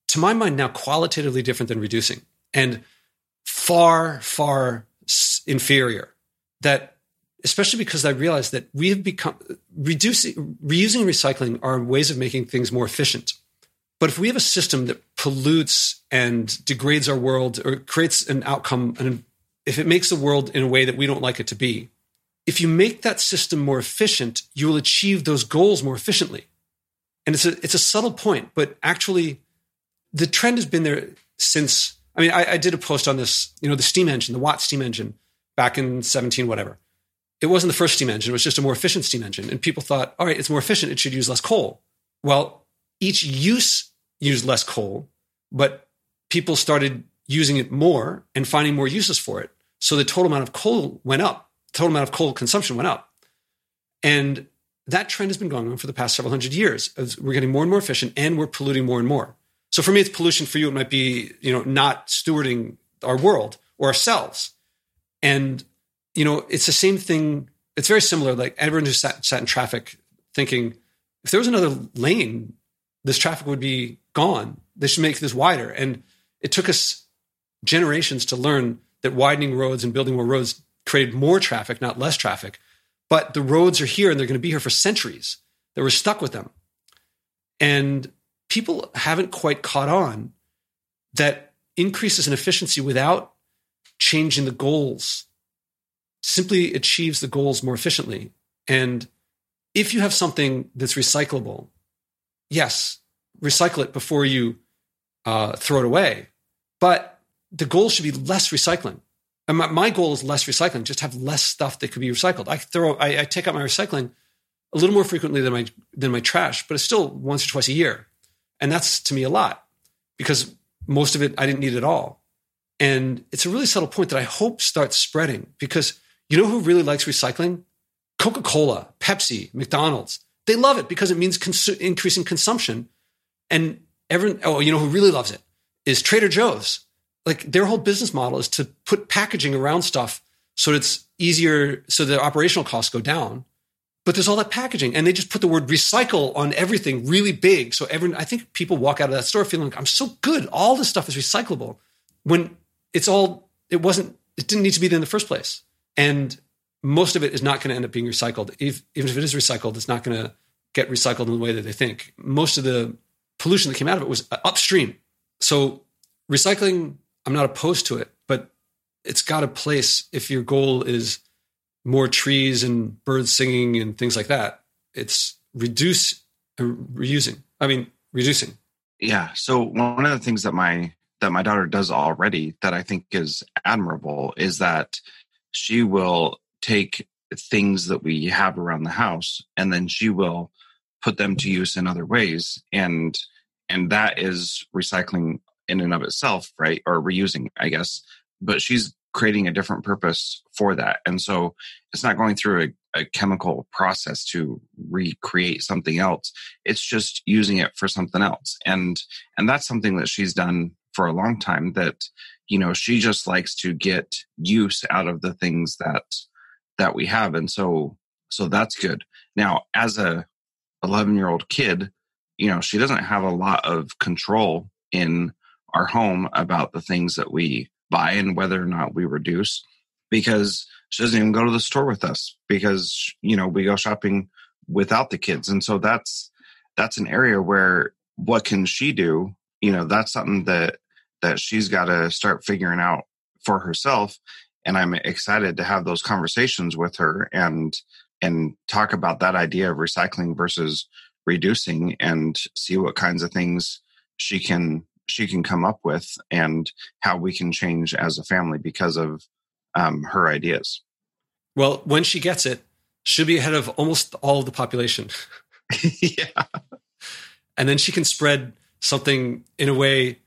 to my mind, now qualitatively different than reducing and far, far inferior. That especially because I realized that we have become reducing, reusing, and recycling are ways of making things more efficient. But if we have a system that pollutes and degrades our world or creates an outcome, and if it makes the world in a way that we don't like it to be, if you make that system more efficient, you will achieve those goals more efficiently. And it's a it's a subtle point, but actually, the trend has been there since. I mean, I, I did a post on this. You know, the steam engine, the Watt steam engine, back in seventeen, whatever it wasn't the first steam engine, it was just a more efficient steam engine. And people thought, all right, it's more efficient, it should use less coal. Well, each use used less coal, but people started using it more and finding more uses for it. So the total amount of coal went up, total amount of coal consumption went up. And that trend has been going on for the past several hundred years. We're getting more and more efficient and we're polluting more and more. So for me, it's pollution. For you, it might be, you know, not stewarding our world or ourselves. And you know, it's the same thing. It's very similar. Like everyone who sat, sat in traffic thinking, if there was another lane, this traffic would be gone. They should make this wider. And it took us generations to learn that widening roads and building more roads created more traffic, not less traffic. But the roads are here and they're going to be here for centuries. That we're stuck with them. And people haven't quite caught on that increases in efficiency without changing the goals simply achieves the goals more efficiently. And if you have something that's recyclable, yes, recycle it before you uh, throw it away. But the goal should be less recycling. And my, my, goal is less recycling, just have less stuff that could be recycled. I throw, I, I take out my recycling a little more frequently than my than my trash, but it's still once or twice a year, and that's to me a lot because most of it I didn't need at all. And it's a really subtle point that I hope starts spreading because you know who really likes recycling? Coca Cola, Pepsi, McDonald's. They love it because it means increasing consumption. And everyone, oh, you know who really loves it is Trader Joe's. Like their whole business model is to put packaging around stuff so it's easier, so the operational costs go down. But there's all that packaging, and they just put the word recycle on everything really big. So everyone, I think people walk out of that store feeling like I'm so good. All this stuff is recyclable when it's all, it wasn't, it didn't need to be there in the first place. And most of it is not going to end up being recycled. If, even if it is recycled, it's not going to get recycled in the way that they think. Most of the pollution that came out of it was upstream. So recycling, I'm not opposed to it, but it's got a place if your goal is more trees and birds singing and things like that. It's reduce uh, reusing. I mean, reducing. Yeah. So one of the things that my that my daughter does already that I think is admirable is that she will take things that we have around the house and then she will put them to use in other ways and and that is recycling in and of itself right or reusing i guess but she's creating a different purpose for that and so it's not going through a, a chemical process to recreate something else it's just using it for something else and and that's something that she's done for a long time that you know she just likes to get use out of the things that that we have and so so that's good. Now as a 11 year old kid you know she doesn't have a lot of control in our home about the things that we buy and whether or not we reduce because she doesn't even go to the store with us because you know we go shopping without the kids. And so that's that's an area where what can she do? You know that's something that that she's got to start figuring out for herself and i'm excited to have those conversations with her and and talk about that idea of recycling versus reducing and see what kinds of things she can she can come up with and how we can change as a family because of um, her ideas. Well when she gets it she'll be ahead of almost all of the population. <laughs> Yeah. And then she can spread something in a way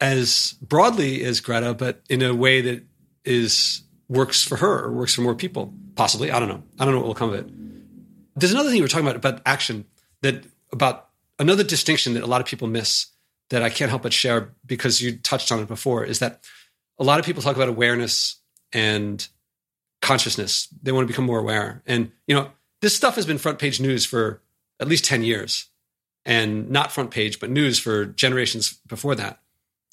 as broadly as Greta, but in a way that is works for her or works for more people. Possibly, I don't know. I don't know what will come of it. There's another thing we are talking about about action that about another distinction that a lot of people miss that I can't help but share because you touched on it before is that a lot of people talk about awareness and consciousness. They want to become more aware. And you know, this stuff has been front page news for at least 10 years and not front page, but news for generations before that.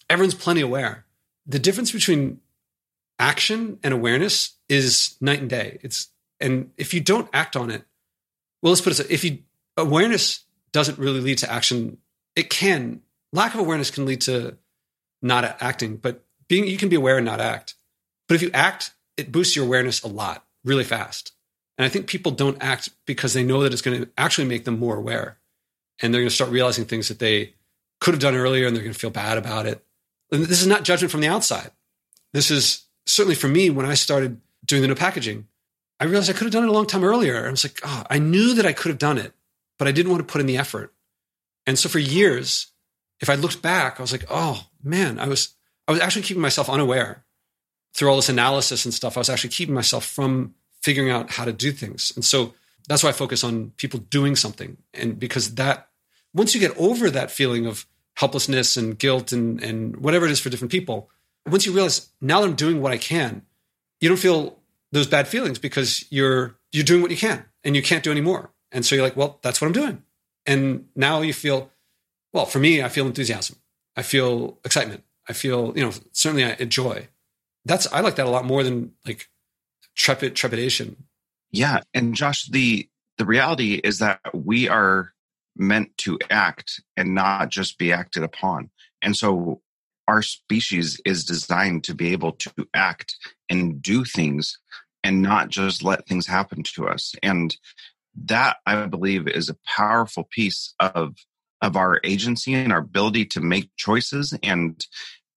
Everyone's plenty aware. The difference between action and awareness is night and day. It's and if you don't act on it, well, let's put it: if you awareness doesn't really lead to action, it can. Lack of awareness can lead to not acting, but being you can be aware and not act. But if you act, it boosts your awareness a lot, really fast. And I think people don't act because they know that it's going to actually make them more aware and they're going to start realizing things that they could have done earlier and they're going to feel bad about it. And this is not judgment from the outside. This is certainly for me when I started doing the no packaging, I realized I could have done it a long time earlier. I was like, oh, I knew that I could have done it, but I didn't want to put in the effort. And so for years, if I looked back, I was like, oh man, I was I was actually keeping myself unaware through all this analysis and stuff. I was actually keeping myself from figuring out how to do things. And so that's why I focus on people doing something. And because that once you get over that feeling of helplessness and guilt and, and whatever it is for different people, once you realize now that I'm doing what I can, you don't feel those bad feelings because you're you're doing what you can and you can't do any more. And so you're like, well, that's what I'm doing. And now you feel, well, for me, I feel enthusiasm. I feel excitement. I feel, you know, certainly I enjoy. That's I like that a lot more than like trepid trepidation. Yeah. And Josh, the the reality is that we are meant to act and not just be acted upon. And so our species is designed to be able to act and do things and not just let things happen to us. And that I believe is a powerful piece of of our agency and our ability to make choices. And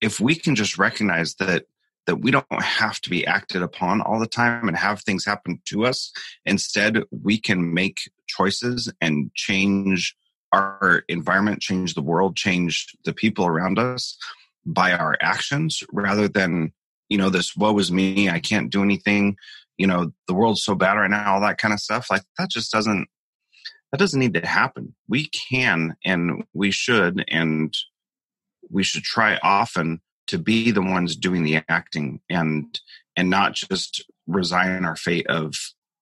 if we can just recognize that that we don't have to be acted upon all the time and have things happen to us. Instead, we can make choices and change our environment, change the world, change the people around us by our actions rather than, you know, this woe is me, I can't do anything, you know, the world's so bad right now, all that kind of stuff. Like that just doesn't that doesn't need to happen. We can and we should and we should try often to be the ones doing the acting and and not just resign our fate of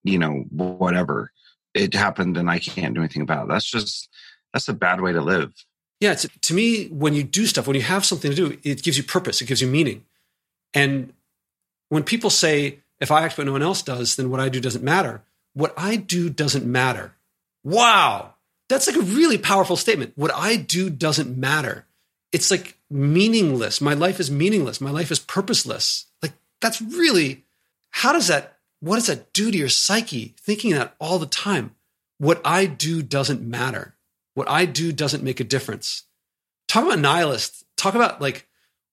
you know whatever it happened and i can't do anything about it that's just that's a bad way to live yeah to me when you do stuff when you have something to do it gives you purpose it gives you meaning and when people say if i act but no one else does then what i do doesn't matter what i do doesn't matter wow that's like a really powerful statement what i do doesn't matter it's like meaningless. My life is meaningless. My life is purposeless. Like that's really how does that what does that do to your psyche thinking that all the time? What I do doesn't matter. What I do doesn't make a difference. Talk about nihilist. Talk about like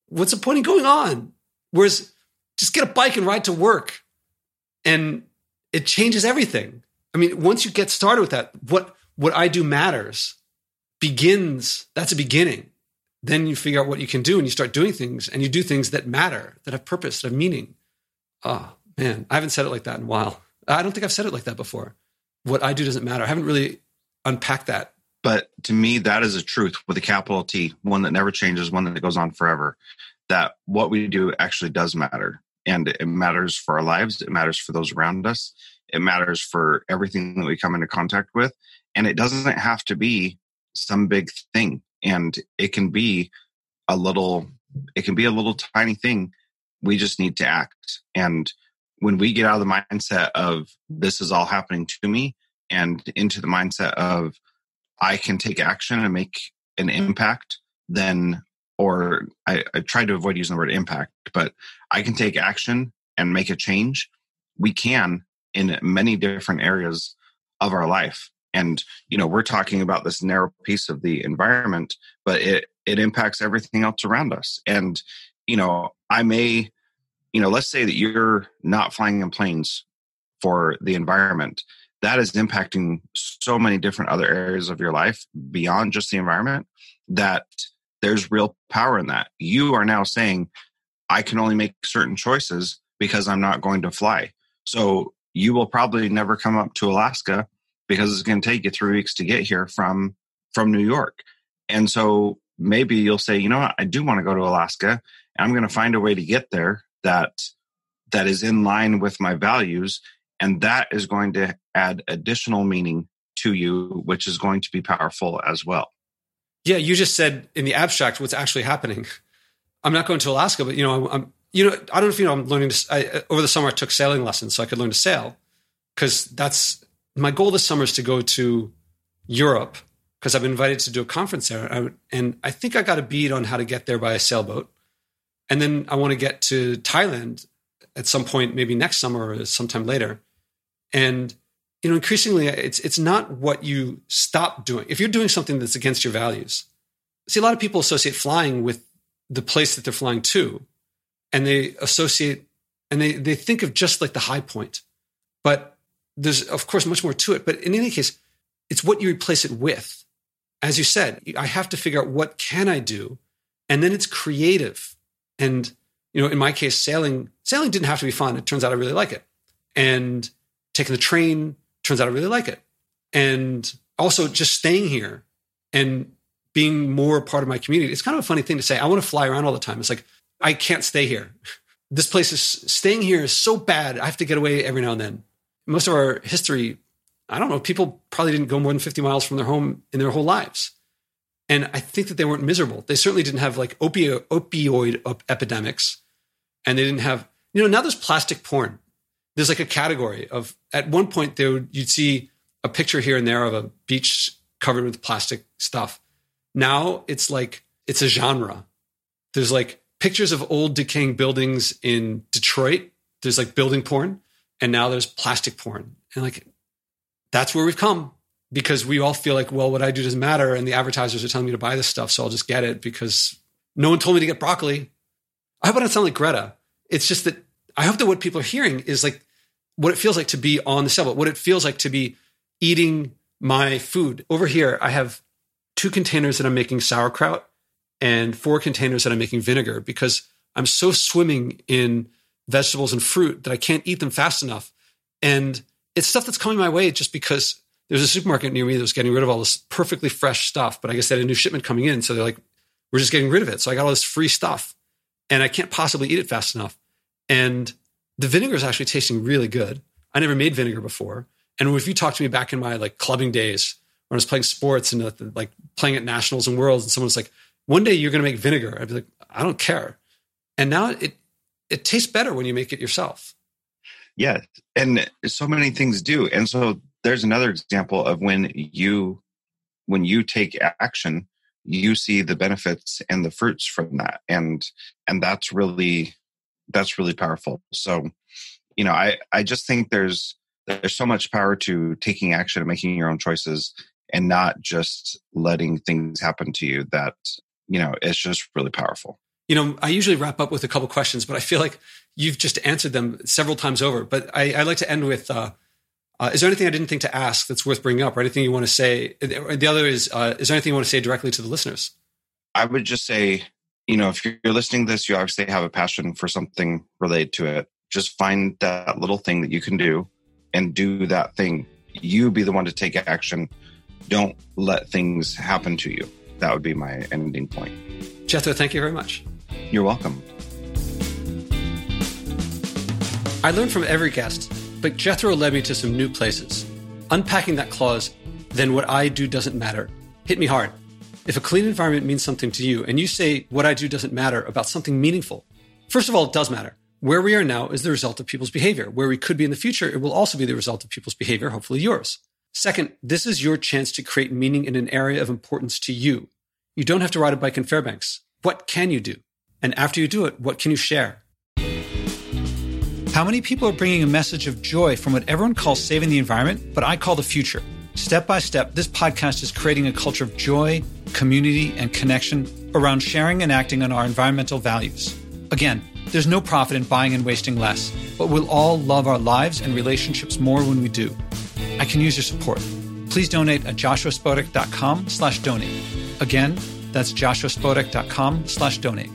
what's the point of going on? Whereas just get a bike and ride to work and it changes everything. I mean, once you get started with that, what what I do matters begins, that's a beginning then you figure out what you can do and you start doing things and you do things that matter, that have purpose, that have meaning. Oh, man, I haven't said it like that in a while. I don't think I've said it like that before. What I do doesn't matter. I haven't really unpacked that But to me, that is a truth with a capital T, one that never changes, one that goes on forever. That what we do actually does matter. And it matters for our lives, it matters for those around us, it matters for everything that we come into contact with. And it doesn't have to be some big thing. And it can be a little, it can be a little tiny thing. We just need to act. And when we get out of the mindset of this is all happening to me and into the mindset of I can take action and make an impact, then, or I, I tried to avoid using the word impact, but I can take action and make a change. We can in many different areas of our life. And, you know, we're talking about this narrow piece of the environment, but it, it impacts everything else around us. And, you know, I may, you know, let's say that you're not flying in planes for the environment that is impacting so many different other areas of your life beyond just the environment that there's real power in that. You are now saying, I can only make certain choices because I'm not going to fly. So you will probably never come up to Alaska because it's going to take you three weeks to get here from from New York. And so maybe you'll say, you know what, I do want to go to Alaska. I'm going to find a way to get there that that is in line with my values and that is going to add additional meaning to you, which is going to be powerful as well. Yeah, you just said in the abstract what's actually happening. <laughs> I'm not going to Alaska, but you know, I'm, you know, I don't know if you know, I'm learning to, I, uh, over the summer, I took sailing lessons so I could learn to sail because that's my goal this summer is to go to Europe because I've been invited to do a conference there. and I think I got a bead on how to get there by a sailboat. And then I want to get to Thailand at some point, maybe next summer or sometime later. And you know, increasingly, it's it's not what you stop doing. If you're doing something that's against your values, see, a lot of people associate flying with the place that they're flying to, and they associate and they they think of just like the high point. But there's of course much more to it. But in any case, it's what you replace it with. As you said, I have to figure out what can I do, and then it's creative. And you know, in my case, sailing sailing didn't have to be fun. It turns out I really like it, and taking the train. Turns out I really like it. And also just staying here and being more part of my community. It's kind of a funny thing to say. I want to fly around all the time. It's like, I can't stay here. <laughs> This place is staying here is so bad. I have to get away every now and then. Most of our history, I don't know, people probably didn't go more than 50 miles from their home in their whole lives. And I think that they weren't miserable. They certainly didn't have like opioid, opioid epidemics. And they didn't have, you know, now there's plastic porn there's like a category of at one point there would, you'd see a picture here and there of a beach covered with plastic stuff. Now it's like it's a genre. There's like pictures of old decaying buildings in Detroit. There's like building porn, and now there's plastic porn. And like that's where we've come because we all feel like, well, what I do doesn't matter, and the advertisers are telling me to buy this stuff, so I'll just get it because no one told me to get broccoli. I hope I don't sound like Greta. It's just that I hope that what people are hearing is like what it feels like to be on the sailboat, what it feels like to be eating my food. Over here, I have two containers that I'm making sauerkraut and four containers that I'm making vinegar because I'm so swimming in vegetables and fruit that I can't eat them fast enough. And it's stuff that's coming my way just because there's a supermarket near me that was getting rid of all this perfectly fresh stuff. But I guess they had a new shipment coming in. So they're like, we're just getting rid of it. So I got all this free stuff and I can't possibly eat it fast enough. And the vinegar is actually tasting really good. I never made vinegar before. And if you talk to me back in my like clubbing days when I was playing sports and uh, like playing at nationals and worlds, and someone's like, "One day you're going to make vinegar," I'd be like, "I don't care." And now it it tastes better when you make it yourself. Yeah, and so many things do. And so there's another example of when you when you take action, you see the benefits and the fruits from that, and and that's really that's really powerful. So, you know, I I just think there's there's so much power to taking action and making your own choices and not just letting things happen to you that you know it's just really powerful. You know i usually wrap up with a couple questions but i feel like you've just answered them several times over. But i, I like to end with uh, uh, is there anything i didn't think to ask that's worth bringing up or anything you want to say? The other is uh, is there anything you want to say directly to the listeners? I would just say you know, if you're listening to this, you obviously have a passion for something related to it. Just find that little thing that you can do and do that thing. You be the one to take action. don't let things happen to you. That would be my ending point. Jethro, thank you very much. You're welcome. I learned from every guest, but Jethro led me to some new places. Unpacking that clause, then what I do doesn't matter, hit me hard. If a clean environment means something to you and you say what I do doesn't matter about something meaningful, first of all, it does matter. Where we are now is the result of people's behavior. Where we could be in the future, it will also be the result of people's behavior, hopefully yours. Second, this is your chance to create meaning in an area of importance to you. You don't have to ride a bike in Fairbanks. What can you do? And after you do it, what can you share? How many people are bringing a message of joy from what everyone calls saving the environment, but I call the future? Step by step, this podcast is creating a culture of joy, community, and connection around sharing and acting on our environmental values. Again, there's no profit in buying and wasting less, but we'll all love our lives and relationships more when we do. I can use your support. Please donate at joshuaspodek.com slash donate. Again, that's joshuaspodek.com slash donate.